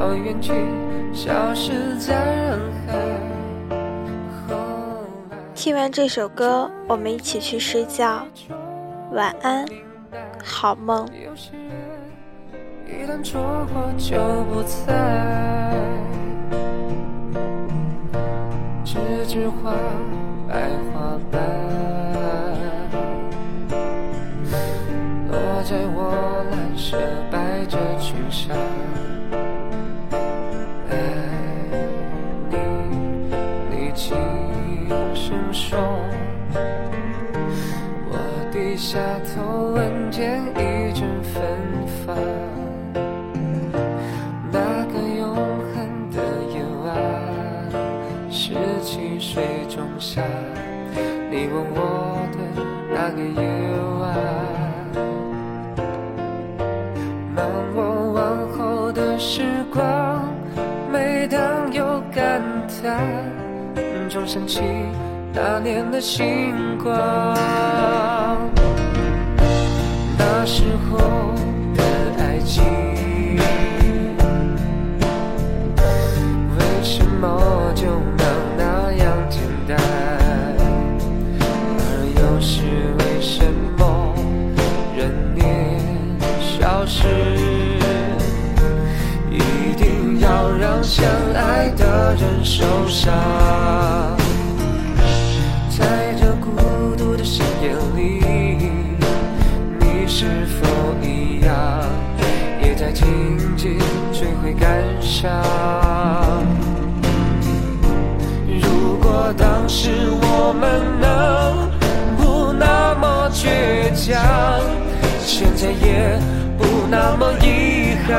你早已远去，消失在人海。听完这首歌，我们一起去睡觉，晚安，好梦。一旦错过就不再，栀子花，白花瓣，落在我蓝色百褶裙上。头闻见一阵芬芳。那个永恒的夜晚，十七岁仲夏，你问我的那个夜晚，忙我往后的时光，每当有感叹，总想起那年的星光，那时候的爱情，为什么就能那样简单？而又是为什么，人年少时一定要让相爱的人受伤？悔感伤？如果当时我们能不那么倔强，现在也不那么遗憾，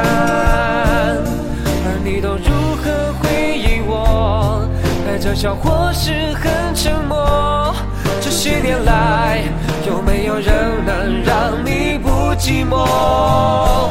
而你都如何回忆我？带。着笑或是很沉默，这些年来有没有人能让你不寂寞？